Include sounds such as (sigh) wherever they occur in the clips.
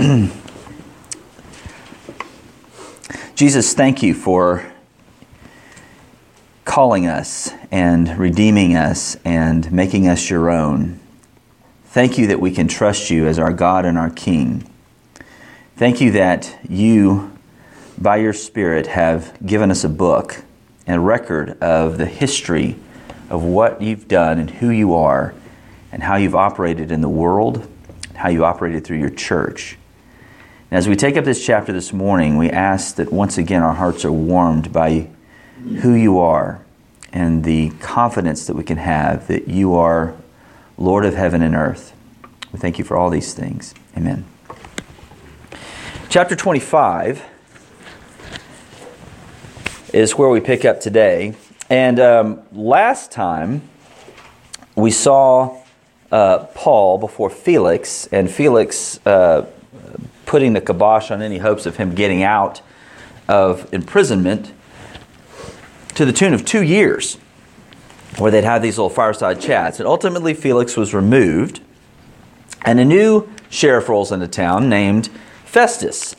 (clears throat) Jesus, thank you for calling us and redeeming us and making us your own. Thank you that we can trust you as our God and our King. Thank you that you, by your Spirit, have given us a book and a record of the history of what you've done and who you are and how you've operated in the world, how you operated through your church. As we take up this chapter this morning, we ask that once again our hearts are warmed by who you are and the confidence that we can have that you are Lord of heaven and earth. We thank you for all these things. Amen. Chapter 25 is where we pick up today. And um, last time we saw uh, Paul before Felix, and Felix uh, putting the kibosh on any hopes of him getting out of imprisonment to the tune of two years, where they'd have these little fireside chats. And ultimately, Felix was removed, and a new sheriff rolls into town named Festus.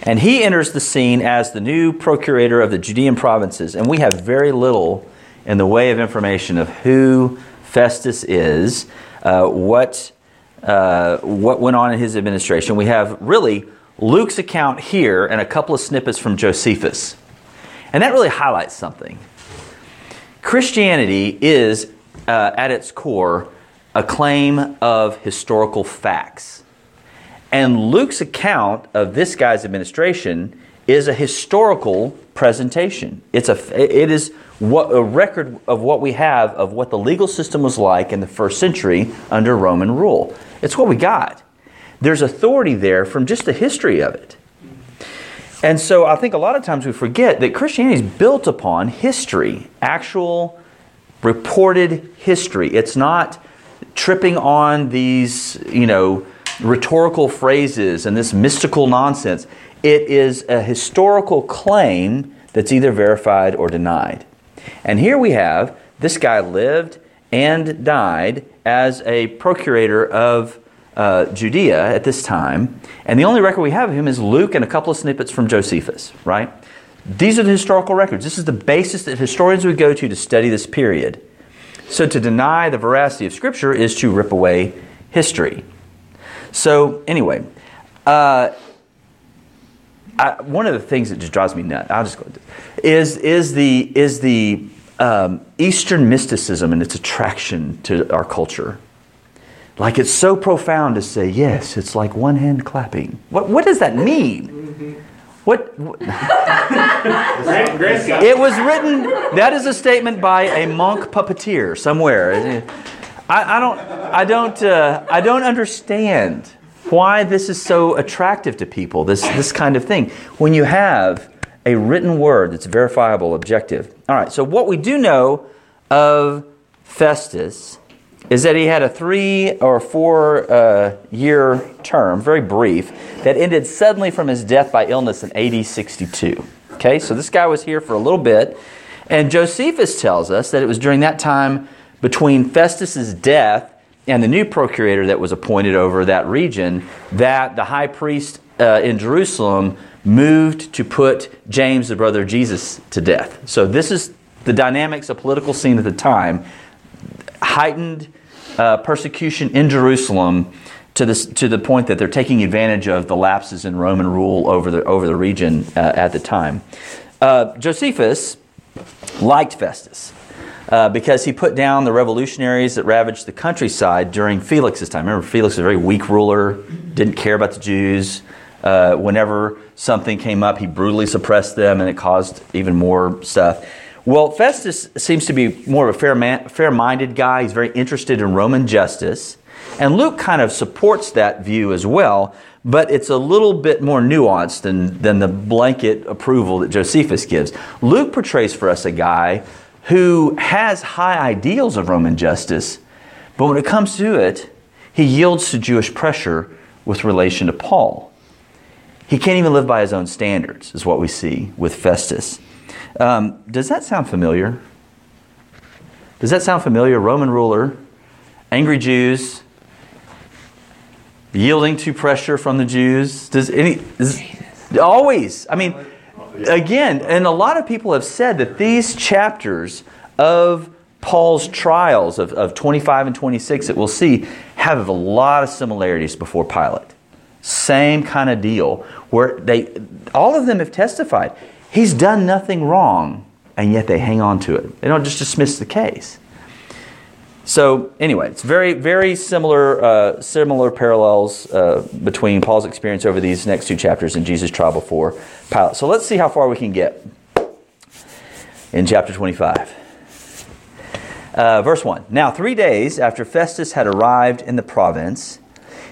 And he enters the scene as the new procurator of the Judean provinces. And we have very little in the way of information of who Festus is, uh, what, uh, what went on in his administration. We have really Luke's account here and a couple of snippets from Josephus. And that really highlights something. Christianity is, uh, at its core, a claim of historical facts. And Luke's account of this guy's administration is a historical presentation. It's a, it is what, a record of what we have of what the legal system was like in the first century under Roman rule. It's what we got. There's authority there from just the history of it. And so I think a lot of times we forget that Christianity is built upon history, actual reported history. It's not tripping on these, you know, rhetorical phrases and this mystical nonsense. It is a historical claim that's either verified or denied. And here we have this guy lived and died as a procurator of uh, Judea at this time. And the only record we have of him is Luke and a couple of snippets from Josephus, right? These are the historical records. This is the basis that historians would go to to study this period. So to deny the veracity of Scripture is to rip away history. So anyway, uh, I, one of the things that just drives me nuts, I'll just go is is the is the um, Eastern mysticism and its attraction to our culture. Like it's so profound to say, yes, it's like one hand clapping. What what does that mean? What? what? it was written. That is a statement by a monk puppeteer somewhere. I, I don't, I don't, uh, I don't understand why this is so attractive to people. This, this kind of thing. When you have a written word that's verifiable, objective. All right. So what we do know of Festus is that he had a three or four uh, year term, very brief, that ended suddenly from his death by illness in AD 62. Okay, so this guy was here for a little bit. And Josephus tells us that it was during that time between Festus's death and the new procurator that was appointed over that region that the high priest uh, in Jerusalem moved to put James, the brother of Jesus, to death. So this is the dynamics of political scene at the time. Heightened uh, persecution in Jerusalem to, this, to the point that they're taking advantage of the lapses in Roman rule over the, over the region uh, at the time. Uh, Josephus liked Festus uh, because he put down the revolutionaries that ravaged the countryside during Felix's time. Remember, Felix was a very weak ruler, didn't care about the Jews. Uh, whenever something came up, he brutally suppressed them, and it caused even more stuff. Well, Festus seems to be more of a fair man, fair-minded guy. He's very interested in Roman justice. And Luke kind of supports that view as well, but it's a little bit more nuanced than, than the blanket approval that Josephus gives. Luke portrays for us a guy who has high ideals of Roman justice, but when it comes to it, he yields to Jewish pressure with relation to Paul. He can't even live by his own standards, is what we see with Festus. Um, does that sound familiar? Does that sound familiar? Roman ruler, angry Jews, Yielding to pressure from the Jews. Does any is, always? I mean, again, and a lot of people have said that these chapters of Paul's trials of, of 25 and 26 that we'll see have a lot of similarities before Pilate. Same kind of deal where they all of them have testified he's done nothing wrong and yet they hang on to it. They don't just dismiss the case. So anyway, it's very very similar uh, similar parallels uh, between Paul's experience over these next two chapters and Jesus' trial before Pilate. So let's see how far we can get in chapter 25. Uh, verse 1 Now, three days after Festus had arrived in the province,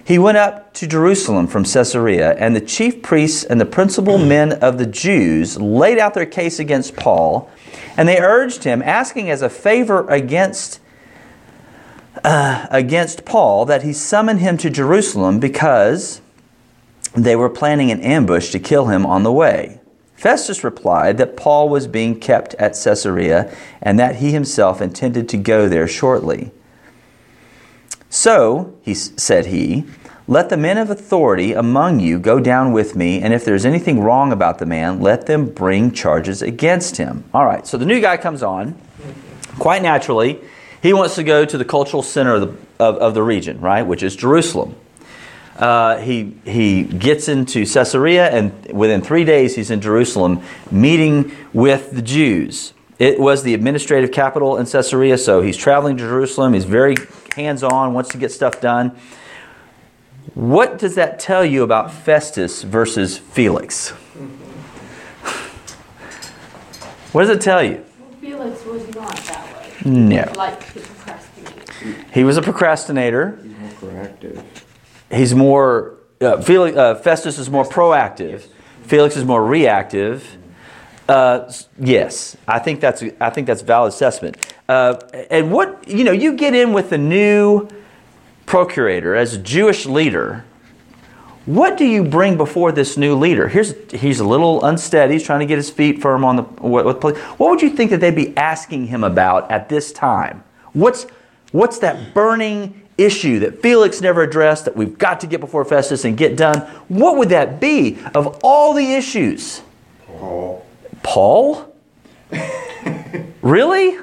he went up to Jerusalem from Caesarea, and the chief priests and the principal (clears throat) men of the Jews laid out their case against Paul, and they urged him, asking as a favor against, uh, against Paul that he summon him to Jerusalem because they were planning an ambush to kill him on the way. Festus replied that Paul was being kept at Caesarea and that he himself intended to go there shortly. So, he said he, let the men of authority among you go down with me, and if there's anything wrong about the man, let them bring charges against him. All right, so the new guy comes on. Quite naturally, he wants to go to the cultural center of the, of, of the region, right, which is Jerusalem uh, he, he gets into Caesarea, and within three days, he's in Jerusalem meeting with the Jews. It was the administrative capital in Caesarea, so he's traveling to Jerusalem. He's very hands on, wants to get stuff done. What does that tell you about Festus versus Felix? What does it tell you? Felix was not that way. No. Like the procrastinator. He was a procrastinator. He's more proactive. He's more uh, Felix, uh, Festus is more proactive. Felix is more reactive. Uh, yes, I think that's I think that's a valid assessment. Uh, and what you know, you get in with the new procurator as a Jewish leader. What do you bring before this new leader? Here's he's a little unsteady. He's trying to get his feet firm on the what, what, what would you think that they'd be asking him about at this time? What's what's that burning issue that Felix never addressed that we've got to get before Festus and get done, what would that be of all the issues? Paul. Paul? (laughs) really?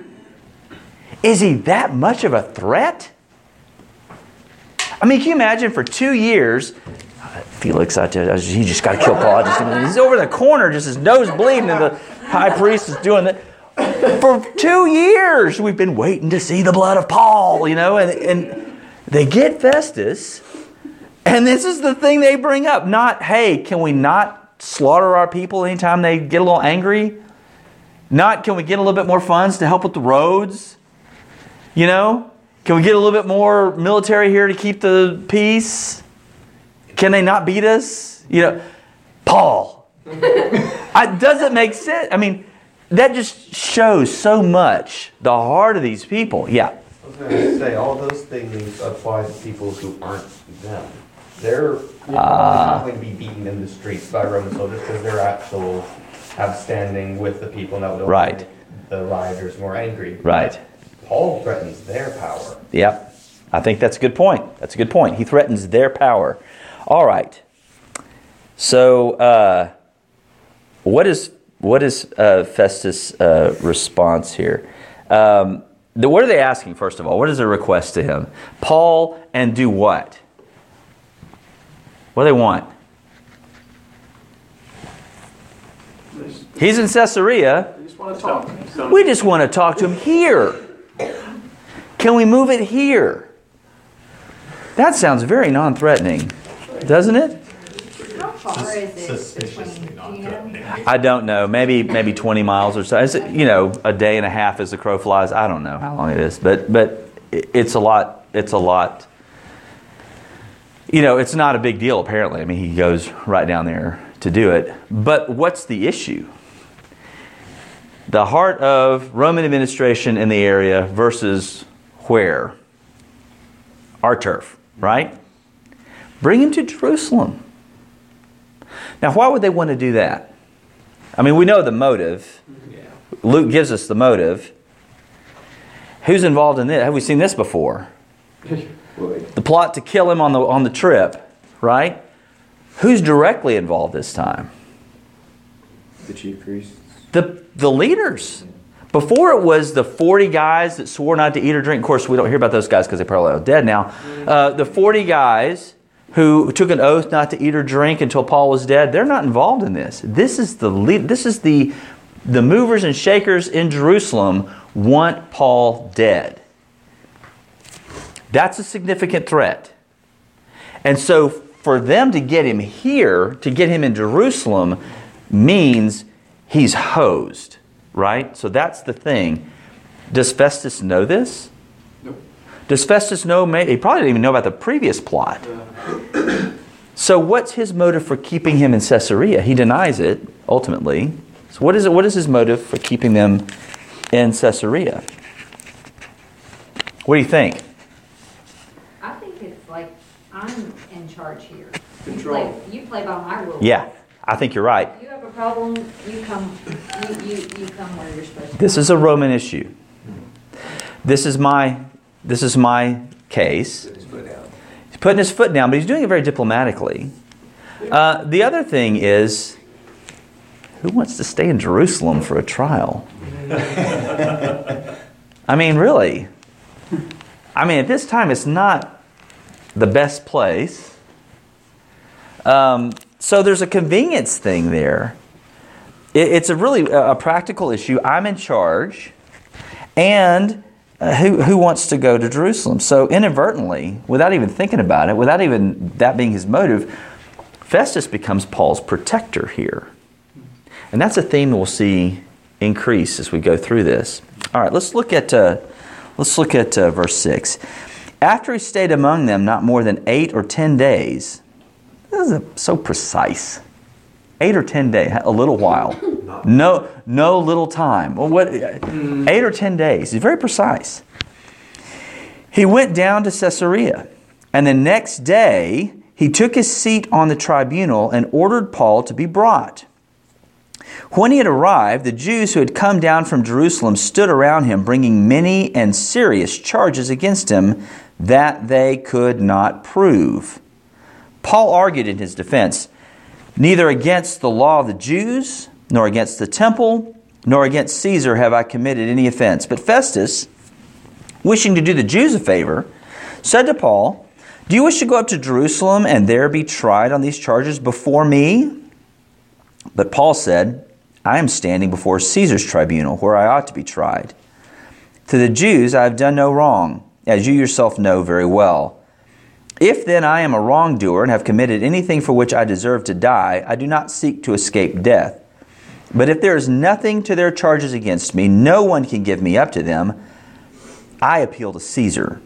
Is he that much of a threat? I mean, can you imagine for two years, uh, Felix, I just, he just got to kill Paul. Just, he's over the corner, just his nose bleeding, and the high priest is doing that. For two years, we've been waiting to see the blood of Paul, you know, and, and they get Festus, and this is the thing they bring up. Not, hey, can we not slaughter our people anytime they get a little angry? Not, can we get a little bit more funds to help with the roads? You know? Can we get a little bit more military here to keep the peace? Can they not beat us? You know, Paul. (laughs) I, does it make sense? I mean, that just shows so much the heart of these people. Yeah was going to say, all those things apply to people who aren't them. They're probably not going to be beaten in the streets by Roman soldiers because they're actual have standing with the people and that would right. make the rioters more angry. Right. Paul threatens their power. Yep. I think that's a good point. That's a good point. He threatens their power. All right. So, uh, what is what is uh, Festus' uh, response here? Um, the, what are they asking, first of all? What is their request to him? Paul and do what? What do they want? He's in Caesarea. We just want to talk. We just want to talk to him here. Can we move it here? That sounds very non threatening, doesn't it? How far is it Suspiciously between, not do you know? threatening. I don't know. Maybe maybe 20 miles or so. Is it, you know, a day and a half as the crow flies. I don't know how long it is, but but it's a lot. It's a lot. You know, it's not a big deal apparently. I mean, he goes right down there to do it. But what's the issue? The heart of Roman administration in the area versus where? Our turf, right? Bring him to Jerusalem. Now, why would they want to do that? I mean, we know the motive. Luke gives us the motive. Who's involved in this? Have we seen this before? (laughs) The plot to kill him on the on the trip. right? Who's directly involved this time? The chief priests. The, the leaders. Before it was the 40 guys that swore not to eat or drink. Of course, we don't hear about those guys because they're probably are dead now. Uh, the 40 guys who took an oath not to eat or drink until Paul was dead, they're not involved in this. This is the lead, this is the the movers and shakers in Jerusalem want Paul dead. That's a significant threat. And so for them to get him here, to get him in Jerusalem, means he's hosed, right? So that's the thing. Does Festus know this? Nope. Does Festus know? He probably didn't even know about the previous plot. (coughs) So what's his motive for keeping him in Caesarea? He denies it ultimately. So what is it? What is his motive for keeping them in Caesarea? What do you think? I think it's like, I'm in charge here. You Control. play, you play by my rules. Yeah, I think you're right. If you have a problem, you come, you, you, you come where you're supposed to. This is a Roman issue. This is my this is my case. Put his foot down. He's putting his foot down, but he's doing it very diplomatically. Uh, the other thing is, who wants to stay in Jerusalem for a trial? (laughs) I mean, really. I mean, at this time, it's not the best place. Um, so there's a convenience thing there. It, it's a really a practical issue. I'm in charge, and uh, who who wants to go to Jerusalem? So inadvertently, without even thinking about it, without even that being his motive, Festus becomes Paul's protector here, and that's a theme we'll see increase as we go through this. All right, let's look at uh, let's look at uh, verse six. After he stayed among them not more than eight or ten days, this is so precise. Eight or ten days, a little while. No, no little time. Well, what? Hmm. Eight or ten days. He's very precise. He went down to Caesarea, and the next day he took his seat on the tribunal and ordered Paul to be brought. When he had arrived, the Jews who had come down from Jerusalem stood around him, bringing many and serious charges against him that they could not prove. Paul argued in his defense Neither against the law of the Jews, nor against the temple, nor against Caesar have I committed any offense. But Festus, wishing to do the Jews a favor, said to Paul, Do you wish to go up to Jerusalem and there be tried on these charges before me? But Paul said, I am standing before Caesar's tribunal, where I ought to be tried. To the Jews I have done no wrong, as you yourself know very well. If then I am a wrongdoer and have committed anything for which I deserve to die, I do not seek to escape death. But if there is nothing to their charges against me, no one can give me up to them. I appeal to Caesar.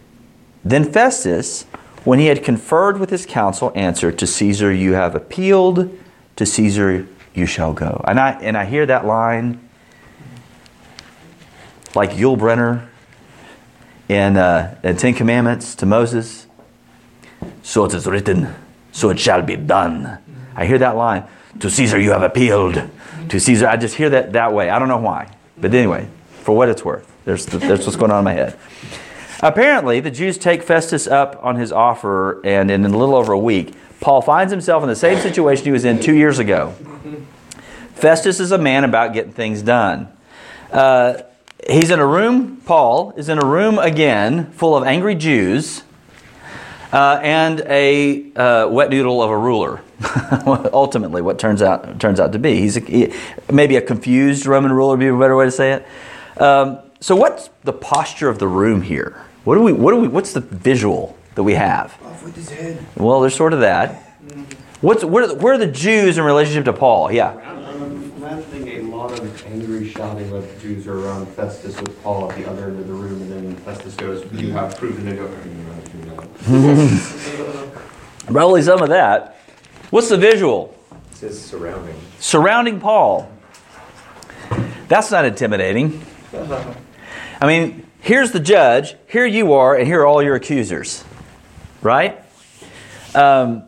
Then Festus, when he had conferred with his council, answered, To Caesar you have appealed, to Caesar you shall go. And I, and I hear that line like Yul Brynner in, uh, in Ten Commandments to Moses. So it is written, so it shall be done. I hear that line. To Caesar you have appealed. To Caesar, I just hear that that way. I don't know why. But anyway, for what it's worth, there's, there's what's going on in my head. Apparently, the Jews take Festus up on his offer, and in a little over a week, Paul finds himself in the same situation he was in two years ago. Festus is a man about getting things done. Uh, he's in a room, Paul is in a room again full of angry Jews uh, and a uh, wet noodle of a ruler. (laughs) Ultimately, what turns out turns out to be, he's a, he, maybe a confused Roman ruler would be a better way to say it. Um, so, what's the posture of the room here? What do we? What do we? What's the visual that we have? Off with his head. Well, there's sort of that. What's where, are the- where are the Jews in relationship to Paul? Yeah. I'm imagining a lot of angry shouting of Jews are around Festus with Paul at the other end of the room, and then Festus goes, "You have proven it." (laughs) Probably some of that. What's the visual? It says surrounding. surrounding Paul. That's not intimidating. I mean, here's the judge, here you are, and here are all your accusers. Right? Um,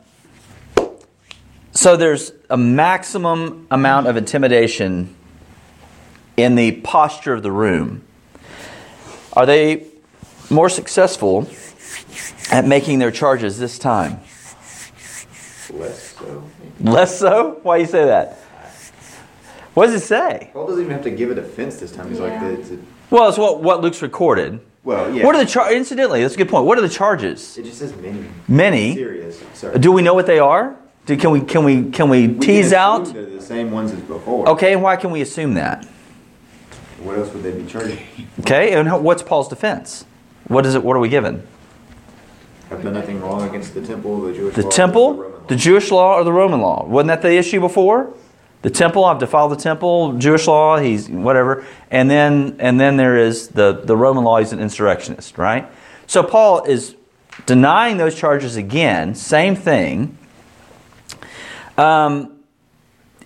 so there's a maximum amount of intimidation in the posture of the room. Are they more successful at making their charges this time? less so. Less so? Why you say that? What does it say? Paul doesn't even have to give a defense this time. He's like, Yeah. the, it's a, Well, it's what, what Luke's recorded. well, yeah. What are the char- incidentally? That's a good point. What are the charges? It just says many. Many. Serious. Sorry. Do we know what they are? Do, can we can we can we, We tease assume out? They're the same ones as before. Okay, and why can we assume that? What else would they be charging? Okay, and what's Paul's defense? What is it? What are we given? I've done nothing wrong against the temple, the Jewish The law, or temple, Roman the Jewish law, or the Roman law? Wasn't that the issue before? The temple, I've defiled the temple. Jewish law, he's whatever, and then and then there is the the Roman law. He's an insurrectionist, right? So Paul is denying those charges again. Same thing. Um,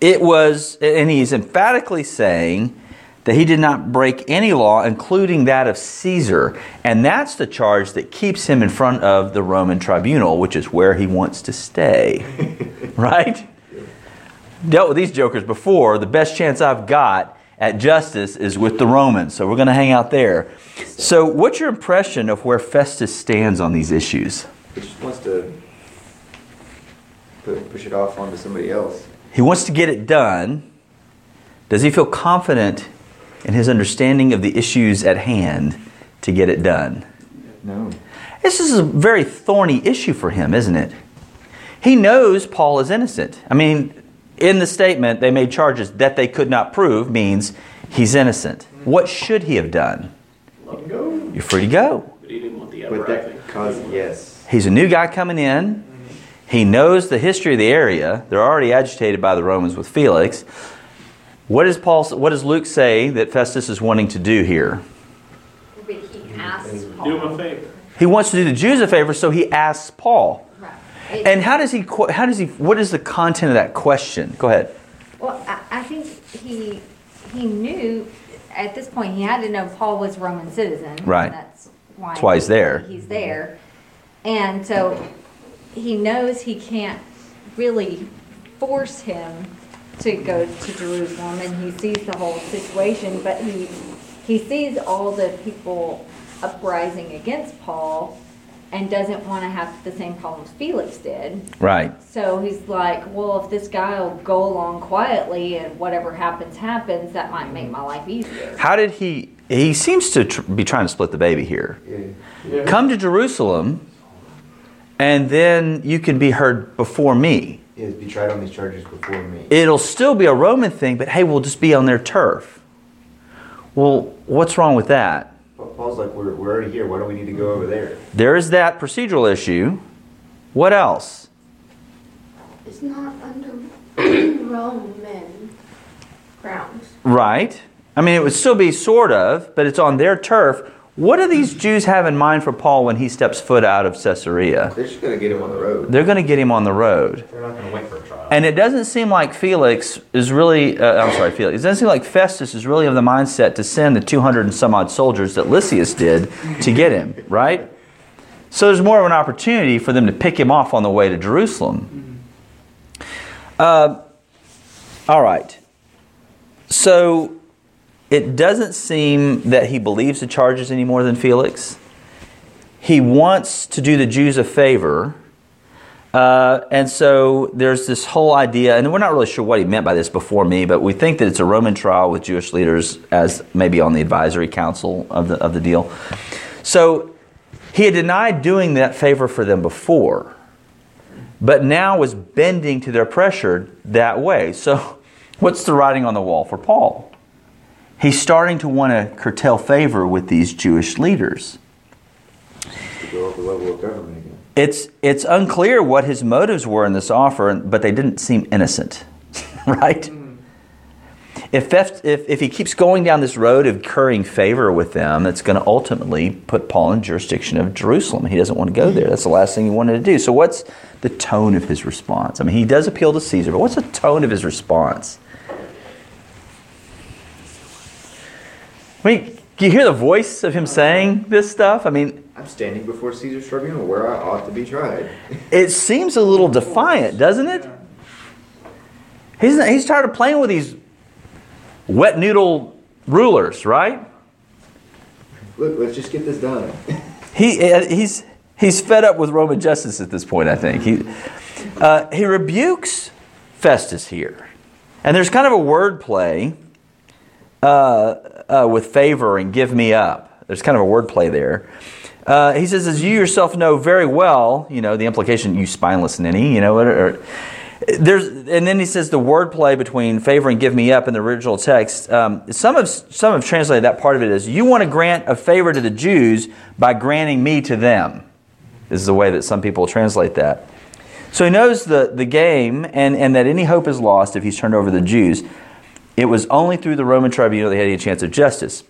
it was, and he's emphatically saying that he did not break any law, including that of Caesar. And that's the charge that keeps him in front of the Roman tribunal, which is where he wants to stay. (laughs) right? Dealt with these jokers before. The best chance I've got at justice is with the Romans. So we're going to hang out there. So, what's your impression of where Festus stands on these issues? He just wants to put, push it off onto somebody else. He wants to get it done. Does he feel confident in his understanding of the issues at hand to get it done? No. This is a very thorny issue for him, isn't it? He knows Paul is innocent. I mean, in the statement, they made charges that they could not prove, means he's innocent. What should he have done? Let him go. You're free to go. But he didn't want the uprising. that yes. He's a new guy coming in. He knows the history of the area. They're already agitated by the Romans with Felix. What does Paul? What does Luke say that Festus is wanting to do here? He asks Paul. Do him a favor. He wants to do the Jews a favor, so he asks Paul. Right. And how does he? How does he? What is the content of that question? Go ahead. Well, I, I think he, he knew, at this point, he had to know Paul was a Roman citizen. Right. and That's why. That's why he's there. He's there. And so he knows he can't really force him to go to Jerusalem and he sees the whole situation, but he, he sees all the people uprising against Paul and doesn't want to have the same problems Felix did. Right. So he's like, well, if this guy will go along quietly and whatever happens, happens, that might make my life easier. How did he? He seems to tr- be trying to split the baby here. Yeah. Come to Jerusalem, and then you can be heard before me. He has be tried on these charges before me. It'll still be a Roman thing, but hey, we'll just be on their turf. Well, what's wrong with that? Paul's like, we're, we're already here. Why do we need to go over there? There is that procedural issue. What else? It's not under (coughs) Roman grounds. Right. I mean, it would still be sort of, but it's on their turf. What do these Jews have in mind for Paul when he steps foot out of Caesarea? They're just going to get him on the road. They're going to get him on the road. They're not gonna wait for a trial. And it doesn't seem like Felix is really, uh, I'm sorry, Felix, it doesn't seem like Festus is really of the mindset to send the 200 and some odd soldiers that Lysias did to get him, right? So there's more of an opportunity for them to pick him off on the way to Jerusalem. Uh, all right. So it doesn't seem that he believes the charges any more than Felix. He wants to do the Jews a favor. Uh, and so there's this whole idea, and we're not really sure what he meant by this before me, but we think that it's a Roman trial with Jewish leaders as maybe on the advisory council of the, of the deal. So he had denied doing that favor for them before, but now was bending to their pressure that way. So (laughs) what's the writing on the wall for Paul? He's starting to want to curtail favor with these Jewish leaders. It's it's unclear what his motives were in this offer, but they didn't seem innocent, (laughs) right? If, if if he keeps going down this road of currying favor with them, that's going to ultimately put Paul in jurisdiction of Jerusalem. He doesn't want to go there. That's the last thing he wanted to do. So, what's the tone of his response? I mean, he does appeal to Caesar, but what's the tone of his response? I mean, do you hear the voice of him saying this stuff? I mean, I'm standing before Caesar's tribunal where I ought to be tried. (laughs) it seems a little defiant, doesn't it? He's, he's tired of playing with these wet noodle rulers, right? Look, let's just get this done. (laughs) He, uh, he's, he's fed up with Roman justice at this point, I think. He, Uh, he rebukes Festus here. And there's kind of a word play uh, uh, with favor and give me up. There's kind of a word play there. Uh, he says, as you yourself know very well, you know, the implication, you spineless ninny, you know, or, or, there's, and then he says the word play between favor and give me up in the original text. Um, some, have, some have translated that part of it as, you want to grant a favor to the Jews by granting me to them. Is the way that some people translate that. So he knows the, the game and, and that any hope is lost if he's turned over the Jews. It was only through the Roman tribunal that they had any chance of justice.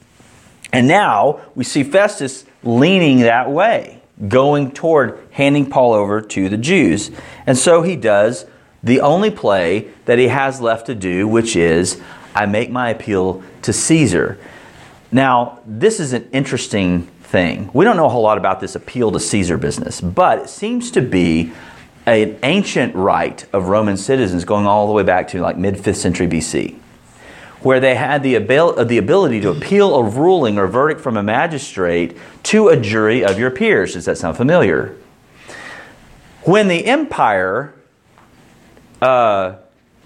And now we see Festus leaning that way, going toward handing Paul over to the Jews. And so he does the only play that he has left to do, which is I make my appeal to Caesar. Now, this is an interesting thing. We don't know a whole lot about this appeal to Caesar business, but it seems to be an ancient right of Roman citizens going all the way back to like mid 5th century BC where they had the, abil- the ability to appeal a ruling or verdict from a magistrate to a jury of your peers. Does that sound familiar? When the empire, uh,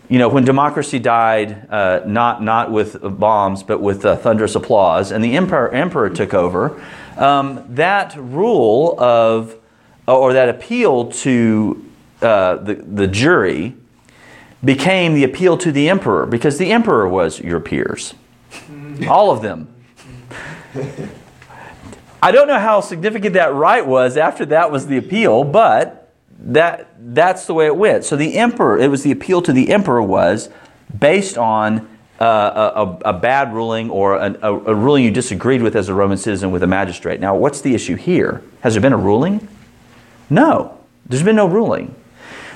you know, when democracy died, uh, not, not with bombs, but with uh, thunderous applause, and the emperor, emperor took over, um, that rule of, or that appeal to uh, the, the jury, became the appeal to the emperor because the emperor was your peers. All of them. I don't know how significant that right was after that was the appeal, but that that's the way it went. So the emperor, it was the appeal to the emperor was based on uh, a, a, bad ruling or a, a ruling you disagreed with as a Roman citizen with a magistrate. Now, what's the issue here? Has there been a ruling? No, there's been no ruling.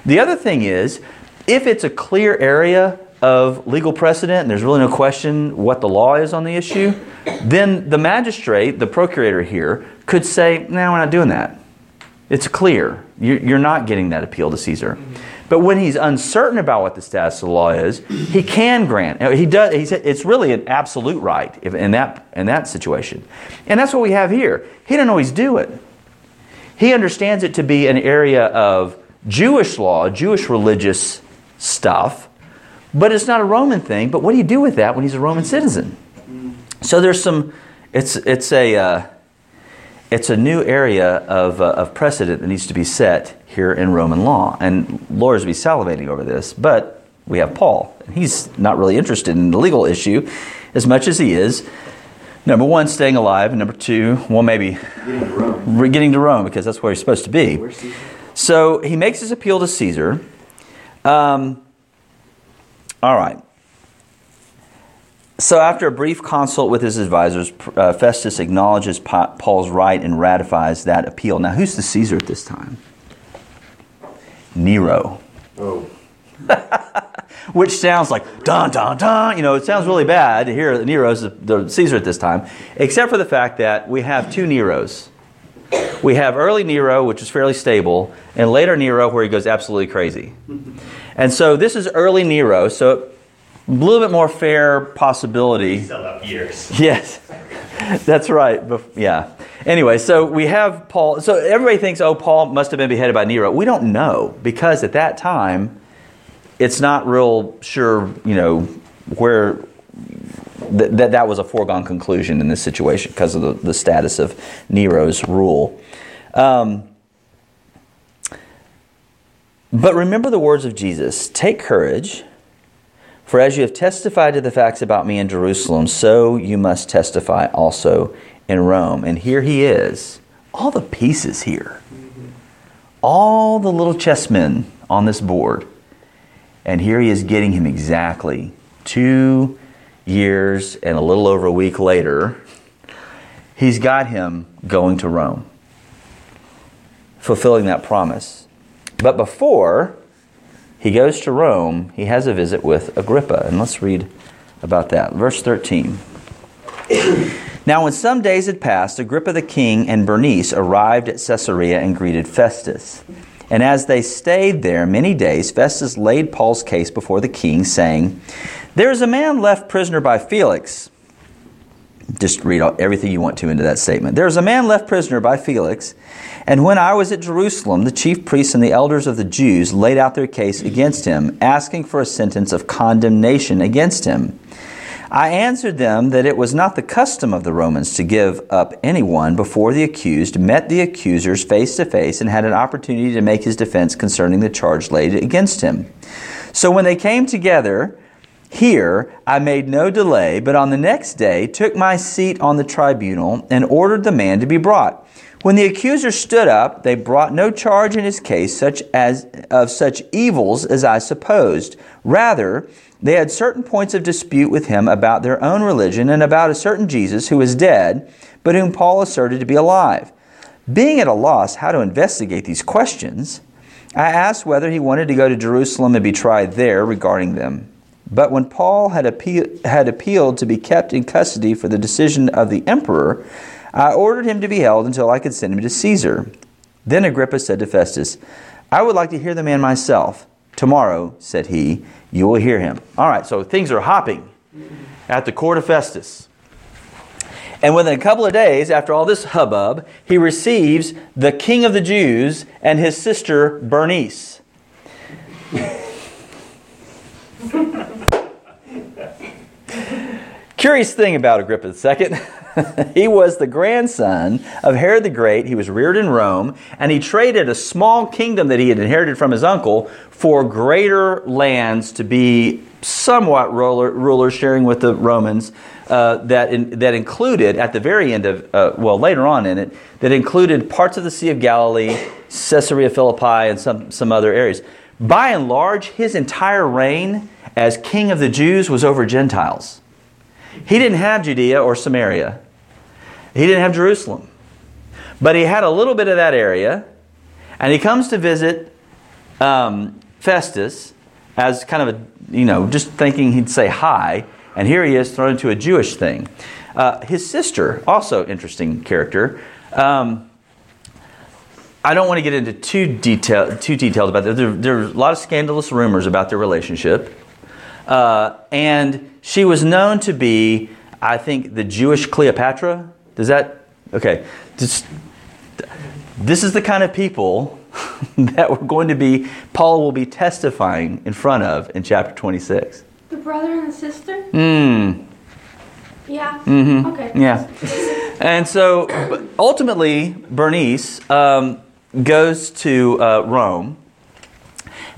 The other thing is, if it's a clear area of legal precedent and there's really no question what the law is on the issue, then the magistrate, the procurator here, could say, no, we're not doing that. It's clear. You're not getting that appeal to Caesar. But when he's uncertain about what the status of the law is, he can grant. He does. He's, it's really an absolute right in that in that situation, and that's what we have here. He doesn't always do it. He understands it to be an area of Jewish law, Jewish religious stuff, but it's not a Roman thing. But what do you do with that when he's a Roman citizen? So there's some. It's it's a uh, it's a new area of uh, of precedent that needs to be set here in Roman law, and lawyers will be salivating over this. But we have Paul, and he's not really interested in the legal issue as much as he is. Number one, staying alive, and number two, well, maybe Getting to Rome. getting to Rome because that's where he's supposed to be. So he makes his appeal to Caesar. Um, all right. So, after a brief consult with his advisors, uh, Festus acknowledges Pa- Paul's right and ratifies that appeal. Now, who's the Caesar at this time? Nero. Oh, (laughs) Which sounds like dun dun dun. You know, it sounds really bad to hear Nero's the, the Caesar at this time, except for the fact that we have two Neros. We have early Nero, which is fairly stable, and later Nero, where he goes absolutely crazy. And so this is early Nero, so a little bit more fair possibility. Up years. (laughs) Yes, that's right. Yeah. Anyway, so we have Paul. So everybody thinks, oh, Paul must have been beheaded by Nero. We don't know because at that time, it's not real sure, you know, where th- that that was a foregone conclusion in this situation because of the, the status of Nero's rule. Um, but remember the words of Jesus Take courage, for as you have testified to the facts about me in Jerusalem, so you must testify also in Rome. And here he is, all the pieces here, all the little chessmen on this board. And here he is getting him exactly two years and a little over a week later. He's got him going to Rome, fulfilling that promise. But before he goes to Rome, he has a visit with Agrippa. And let's read about that. Verse 13. Now, when some days had passed, Agrippa the king and Bernice arrived at Caesarea and greeted Festus. And as they stayed there many days, Festus laid Paul's case before the king, saying, There is a man left prisoner by Felix, just read everything you want to into that statement. There is a man left prisoner by Felix, and when I was at Jerusalem, the chief priests and the elders of the Jews laid out their case against him, asking for a sentence of condemnation against him. I answered them that it was not the custom of the Romans to give up anyone before the accused met the accusers face to face and had an opportunity to make his defense concerning the charge laid against him. So when they came together, here I made no delay, but on the next day took my seat on the tribunal and ordered the man to be brought. When the accuser stood up, they brought no charge in his case such as of such evils as I supposed. Rather, they had certain points of dispute with him about their own religion and about a certain Jesus who was dead, but whom Paul asserted to be alive. Being at a loss how to investigate these questions, I asked whether he wanted to go to Jerusalem and be tried there regarding them. But when Paul had, appeal, had appealed to be kept in custody for the decision of the emperor, I ordered him to be held until I could send him to Caesar. Then Agrippa said to Festus, I would like to hear the man myself. Tomorrow, said he, you will hear him. All right, so things are hopping at the court of Festus. And within a couple of days, after all this hubbub, he receives the king of the Jews and his sister Bernice. (laughs) Curious thing about Agrippa II. (laughs) he was the grandson of Herod the Great. He was reared in Rome, and he traded a small kingdom that he had inherited from his uncle for greater lands to be somewhat ruler, ruler sharing with the Romans. Uh, that in, that included at the very end of uh, well later on in it that included parts of the Sea of Galilee, Caesarea Philippi, and some some other areas. By and large, his entire reign as king of the Jews was over Gentiles. He didn't have Judea or Samaria. He didn't have Jerusalem. But he had a little bit of that area, and he comes to visit um, Festus as kind of a, you know, just thinking he'd say hi, and here he is thrown into a Jewish thing. Uh, his sister, also interesting character. Um, I don't want to get into too detail, too detailed about that. There, there are a lot of scandalous rumors about their relationship, uh, and she was known to be, I think, the Jewish Cleopatra. Does that okay? This, this is the kind of people (laughs) that we're going to be. Paul will be testifying in front of in chapter twenty-six. The brother and the sister? Hmm. Yeah. Mm-hmm. Okay. Yeah. And so ultimately, Bernice um, goes to uh, Rome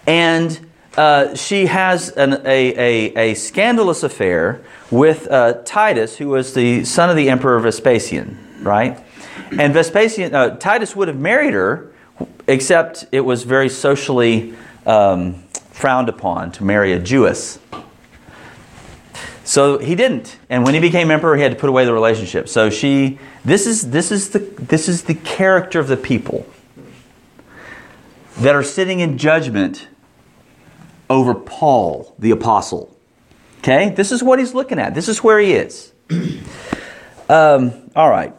and uh, she has an, a, a, a, scandalous affair with uh, Titus, who was the son of the emperor Vespasian, right? And Vespasian, uh, Titus would have married her, except it was very socially um, frowned upon to marry a Jewess. So he didn't, and when he became emperor, he had to put away the relationship. So she, this is this is the this is the character of the people that are sitting in judgment over Paul the apostle. Okay, this is what he's looking at. This is where he is. (clears throat) Um, all right.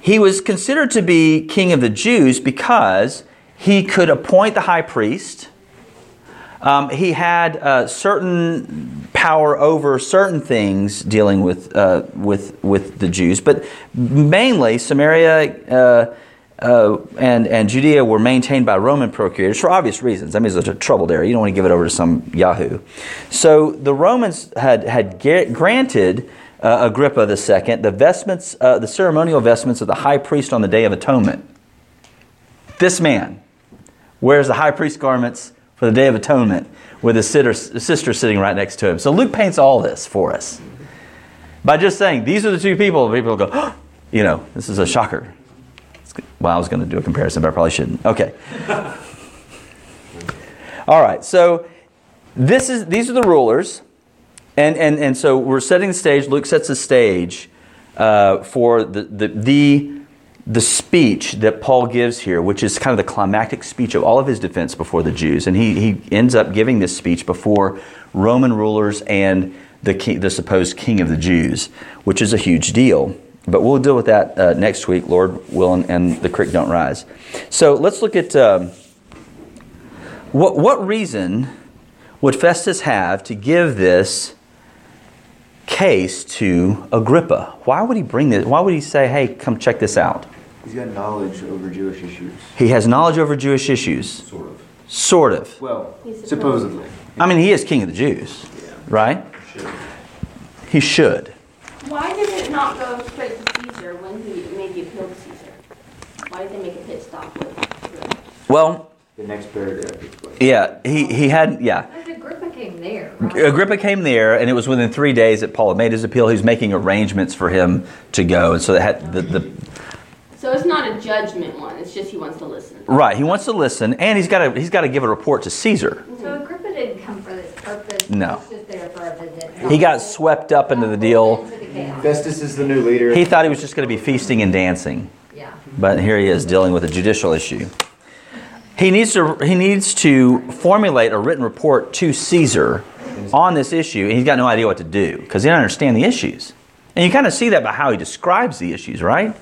He was considered to be king of the Jews because he could appoint the high priest. Um, he had uh, certain power over certain things dealing with uh, with with the Jews, but mainly Samaria uh, uh, and and Judea were maintained by Roman procurators for obvious reasons. I mean, it's a troubled area. You don't want to give it over to some Yahoo. So the Romans had had granted uh, Agrippa II the vestments, uh, the ceremonial vestments of the high priest on the Day of Atonement. This man wears the high priest garments for the Day of Atonement with his sister sitting right next to him. So Luke paints all this for us by just saying these are the two people. People go, oh, (gasps) you know, this is a shocker. Well, I was going to do a comparison, but I probably shouldn't. Okay. (laughs) All right. So this is these are the rulers, and and and so we're setting the stage. Luke sets the stage uh, for the, the the the speech that Paul gives here, which is kind of the climactic speech of all of his defense before the Jews, and he he ends up giving this speech before Roman rulers and the king, the supposed king of the Jews, which is a huge deal. But we'll deal with that uh, next week, Lord willing, and the creek don't rise. So let's look at um, what, what reason would Festus have to give this case to Agrippa. Why would he bring this? Why would he say, hey, come check this out? He's got knowledge over Jewish issues. He has knowledge over Jewish issues. Sort of. Sort of. Well, supposedly. I mean, he is king of the Jews, Yeah. right? Should. He should. Why did it not go straight to Caesar when he made the appeal to Caesar? Why did they make a pit stop with? Well, The next paragraph explains. yeah, he, he had, yeah. Agrippa came there, right? Agrippa came there, and it was within three days that Paul had made his appeal. He was making arrangements for him to go, and so they had the, the So it's not a judgment one. It's just he wants to listen. right. He wants to listen, and he's got to he's got to give a report to Caesar. So Agrippa didn't come for this purpose. No. He was just there for a visit. He got swept up into the deal. Into the chaos. Festus is the new leader. He thought he was just going to be feasting and dancing, Yeah. but here he is dealing with a judicial issue. He needs to he needs to formulate a written report to Caesar on this issue, and he's got no idea what to do because he doesn't understand the issues. And you kind of see that by how he describes the issues, right?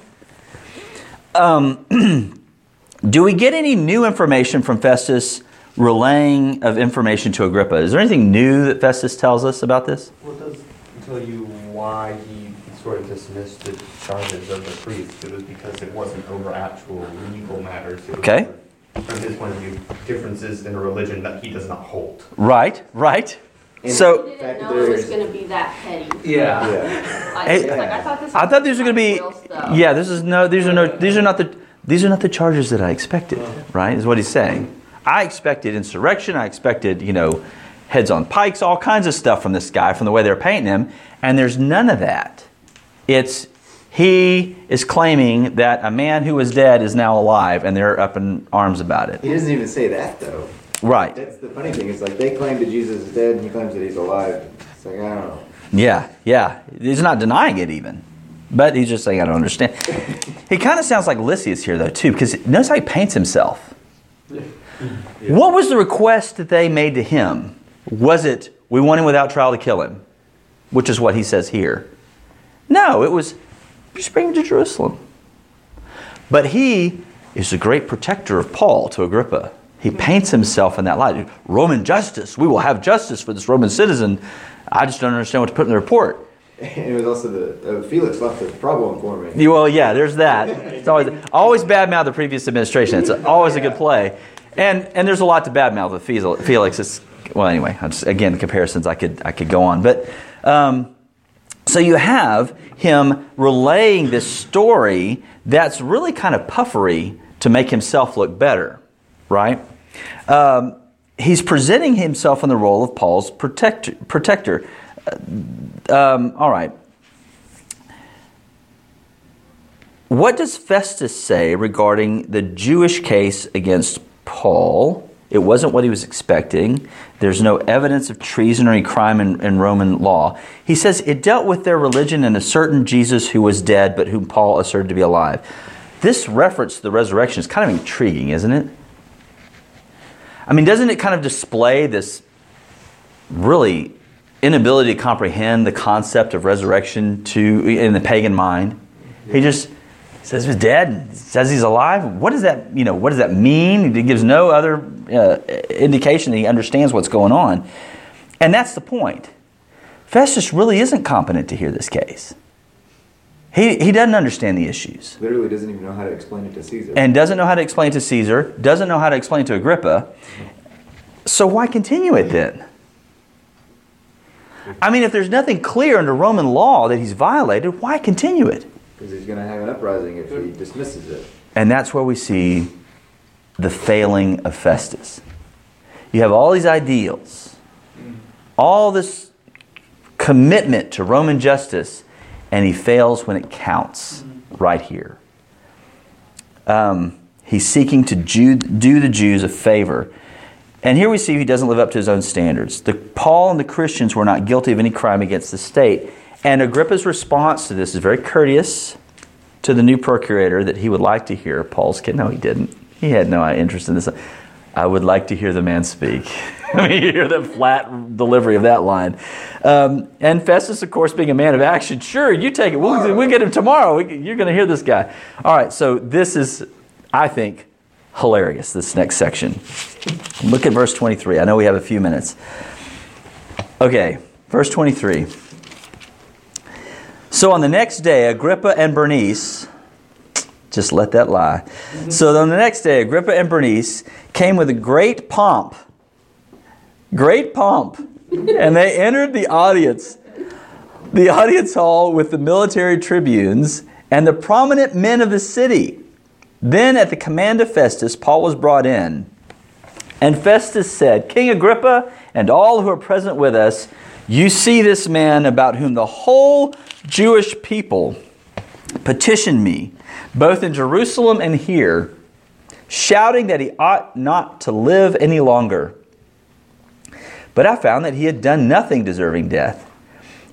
Um, (clears throat) do we get any new information from Festus relaying of information to Agrippa? Is there anything new that Festus tells us about this? Well, it does tell you why he sort of dismissed the charges of the priest. It was because it wasn't over actual legal matters. Okay. over, From his point of view, differences in a religion that he does not hold. Right, right. And- He So didn't know it there was going to be that petty. Yeah. Yeah. Like, Hey, like, I thought this. I thought these were going to be. Yeah, this is no these are no these are not the these are not the charges that I expected, uh-huh. right? Is what he's saying. I expected insurrection, I expected, you know, heads on pikes, all kinds of stuff from this guy from the way they're painting him, and there's none of that. It's he is claiming that a man who was dead is now alive and they're up in arms about it. He doesn't even say that though. Right. That's the funny thing. It's like they claim that Jesus is dead, and he claims that he's alive. It's like I don't know. Yeah, yeah. He's not denying it even. But he's just saying, I don't understand. (laughs) he kind of sounds like Lysias here, though, too, because notice how he paints himself. What was the request that they made to him? Was it, we want him without trial to kill him? Which is what he says here. No, it was, just bring him to Jerusalem. But he is the great protector of Paul to Agrippa. He paints himself in that light. Roman justice. We will have justice for this Roman citizen. I just don't understand what to put in the report. (laughs) it was also the uh, Felix left the problem for me. Well, yeah, there's that. (laughs) It's always always badmouth the previous administration. It's always a good play, and and there's a lot to badmouth with Felix. It's well, anyway. Just, again, the comparisons I could I could go on, but um, so you have him relaying this story that's really kind of puffery to make himself look better, right? Um, he's presenting himself in the role of Paul's protector. protector. Um, all right. What does Festus say regarding the Jewish case against Paul? It wasn't what he was expecting. There's no evidence of treason or any crime in, in Roman law. He says it dealt with their religion and a certain Jesus who was dead, but whom Paul asserted to be alive. This reference to the resurrection is kind of intriguing, isn't it? I mean, doesn't it kind of display this really inability to comprehend the concept of resurrection to in the pagan mind? He just says he's dead, says he's alive. What does that, you know, what does that mean? He gives no other uh, indication that he understands what's going on. And that's the point. Festus really isn't competent to hear this case. He, he doesn't understand the issues Literally doesn't even know how to explain it to Caesar. and doesn't know how to explain to Caesar, doesn't know how to explain to Agrippa. So why continue it then? I mean, if there's nothing clear under Roman law that he's violated, why continue it? Because he's going to have an uprising if he dismisses it. And that's where we see the failing of Festus. You have all these ideals, all this commitment to Roman justice, and he fails when it counts right here. Um, he's seeking to Jew, do the Jews a favor. And here we see he doesn't live up to his own standards. The, Paul and the Christians were not guilty of any crime against the state. And Agrippa's response to this is very courteous to the new procurator that he would like to hear Paul's kid. No, he didn't. He had no interest in this. I would like to hear the man speak. (laughs) I mean, you hear the flat delivery of that line. Um, and Festus, of course, being a man of action, sure, you take it. We'll, we'll get him tomorrow. We, you're going to hear this guy. All right, so this is, I think, hilarious, this next section. Look at verse 23. I know we have a few minutes. Okay, verse 23. So on the next day, Agrippa and Bernice, just let that lie. Mm-hmm. So on the next day, Agrippa and Bernice came with a great pomp. Great pomp. (laughs) And they entered the audience, the audience hall with the military tribunes and the prominent men of the city. Then, at the command of Festus, Paul was brought in. And Festus said, King Agrippa and all who are present with us, you see this man about whom the whole Jewish people petitioned me, both in Jerusalem and here, shouting that he ought not to live any longer. But I found that he had done nothing deserving death.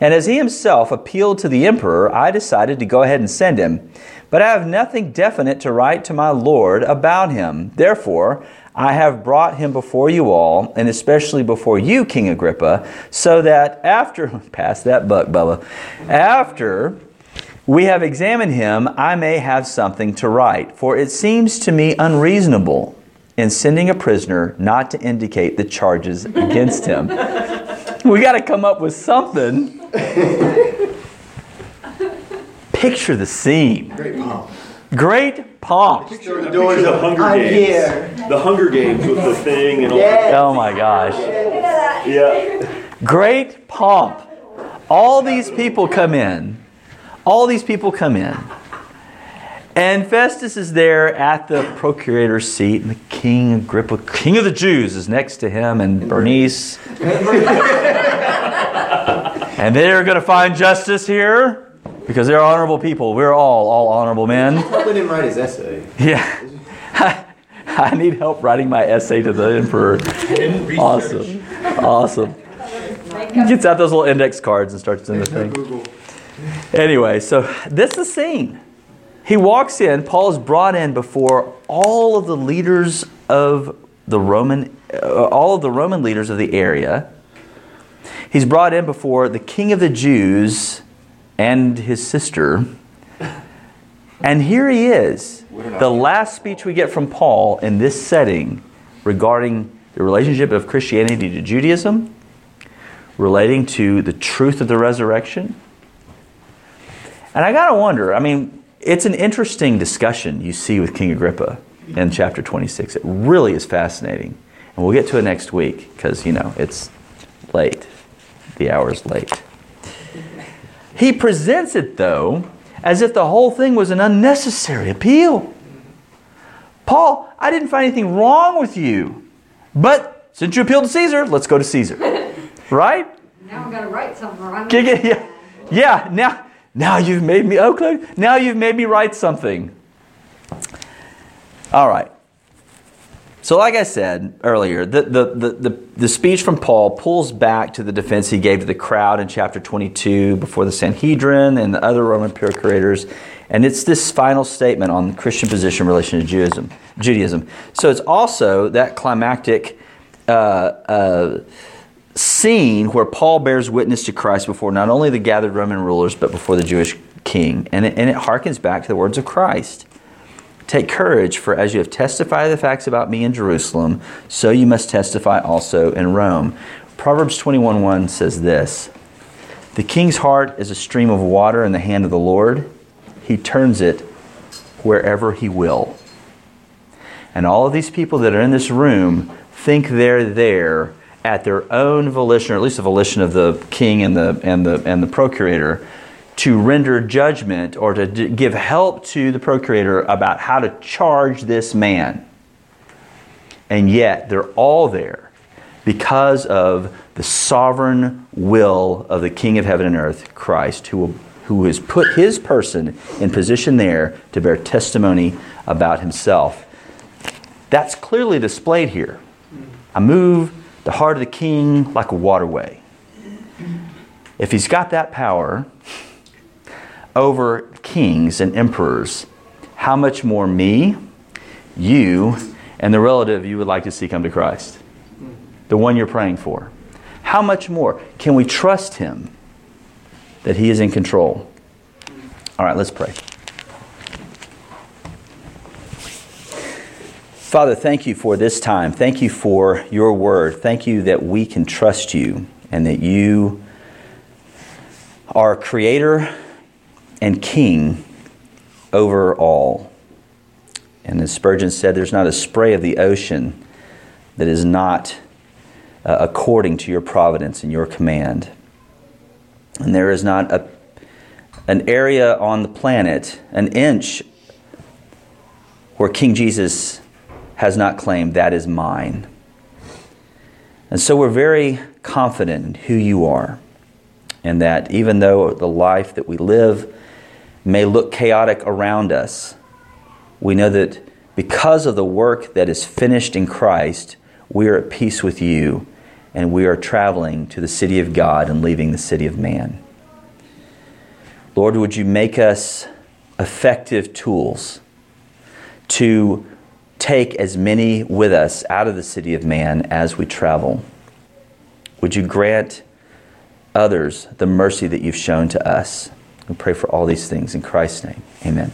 And as he himself appealed to the emperor, I decided to go ahead and send him. But I have nothing definite to write to my Lord about him. Therefore, I have brought him before you all, and especially before you, King Agrippa, so that after, (laughs) pass that buck, Bubba, after we have examined him, I may have something to write. For it seems to me unreasonable in sending a prisoner not to indicate the charges against him. (laughs) we got to come up with something. (laughs) Picture the scene. Great pomp. Great pomp. Picture the I doors picture the of Hunger I'm Games. here. The Hunger Games with the thing and all. Yeah. Oh my gosh. Yeah. Great pomp. All these people come in. All these people come in. And Festus is there at the procurator's seat, and the king Agrippa, king of the Jews, is next to him, and Bernice. (laughs) and they're going to find justice here because they're honorable people. We're all all honorable men. Helping him write his essay. Yeah. (laughs) I need help writing my essay to the emperor. Awesome. Awesome. He Gets out those little index cards and starts doing the thing. Anyway, so this is the scene. He walks in, Paul is brought in before all of the leaders of the Roman uh, all of the Roman leaders of the area. He's brought in before the king of the Jews and his sister. And here he is. The last speech we get from Paul in this setting regarding the relationship of Christianity to Judaism, relating to the truth of the resurrection. And I got to wonder, I mean, it's an interesting discussion you see with King Agrippa in chapter 26. It really is fascinating. And we'll get to it next week because, you know, it's late. The hour's late. He presents it, though, as if the whole thing was an unnecessary appeal. Paul, I didn't find anything wrong with you. But since you appealed to Caesar, let's go to Caesar. (laughs) Right? Now I'm gonna write something. Yeah. Yeah, now now you've made me oh, okay. Now you've made me write something. All right. So, like I said earlier, the, the, the, the, speech from Paul pulls back to the defense he gave to the crowd in chapter 22 before the Sanhedrin and the other Roman procurators. And it's this final statement on the Christian position in relation to Judaism. Judaism. So, it's also that climactic uh, uh, scene where Paul bears witness to Christ before not only the gathered Roman rulers, but before the Jewish king. And it, and it harkens back to the words of Christ. Take courage, for as you have testified the facts about me in Jerusalem, so you must testify also in Rome. Proverbs 21:1 says this The king's heart is a stream of water in the hand of the Lord. He turns it wherever he will. And all of these people that are in this room think they're there at their own volition, or at least the volition of the king and the, and the, and the procurator, to render judgment or to d- give help to the procurator about how to charge this man. And yet, they're all there because of the sovereign will of the King of heaven and earth, Christ, who, will, who has put his person in position there to bear testimony about himself. That's clearly displayed here. I move the heart of the king like a waterway. If he's got that power over kings and emperors, how much more me, you, and the relative you would like to see come to Christ? The one you're praying for. How much more can we trust him that he is in control? All right, let's pray. Father, thank you for this time. Thank you for your word. Thank you that we can trust you and that you are creator, and king over all. And as Spurgeon said, there's not a spray of the ocean that is not uh, according to your providence and your command. And there is not a, an area on the planet, an inch, where King Jesus has not claimed, that is mine. And so we're very confident in who you are, and that even though the life that we live may look chaotic around us, we know that because of the work that is finished in Christ, we are at peace with you and we are traveling to the city of God and leaving the city of man. Lord, would you make us effective tools to take as many with us out of the city of man as we travel? Would you grant others the mercy that you've shown to us? We pray for all these things in Christ's name. Amen.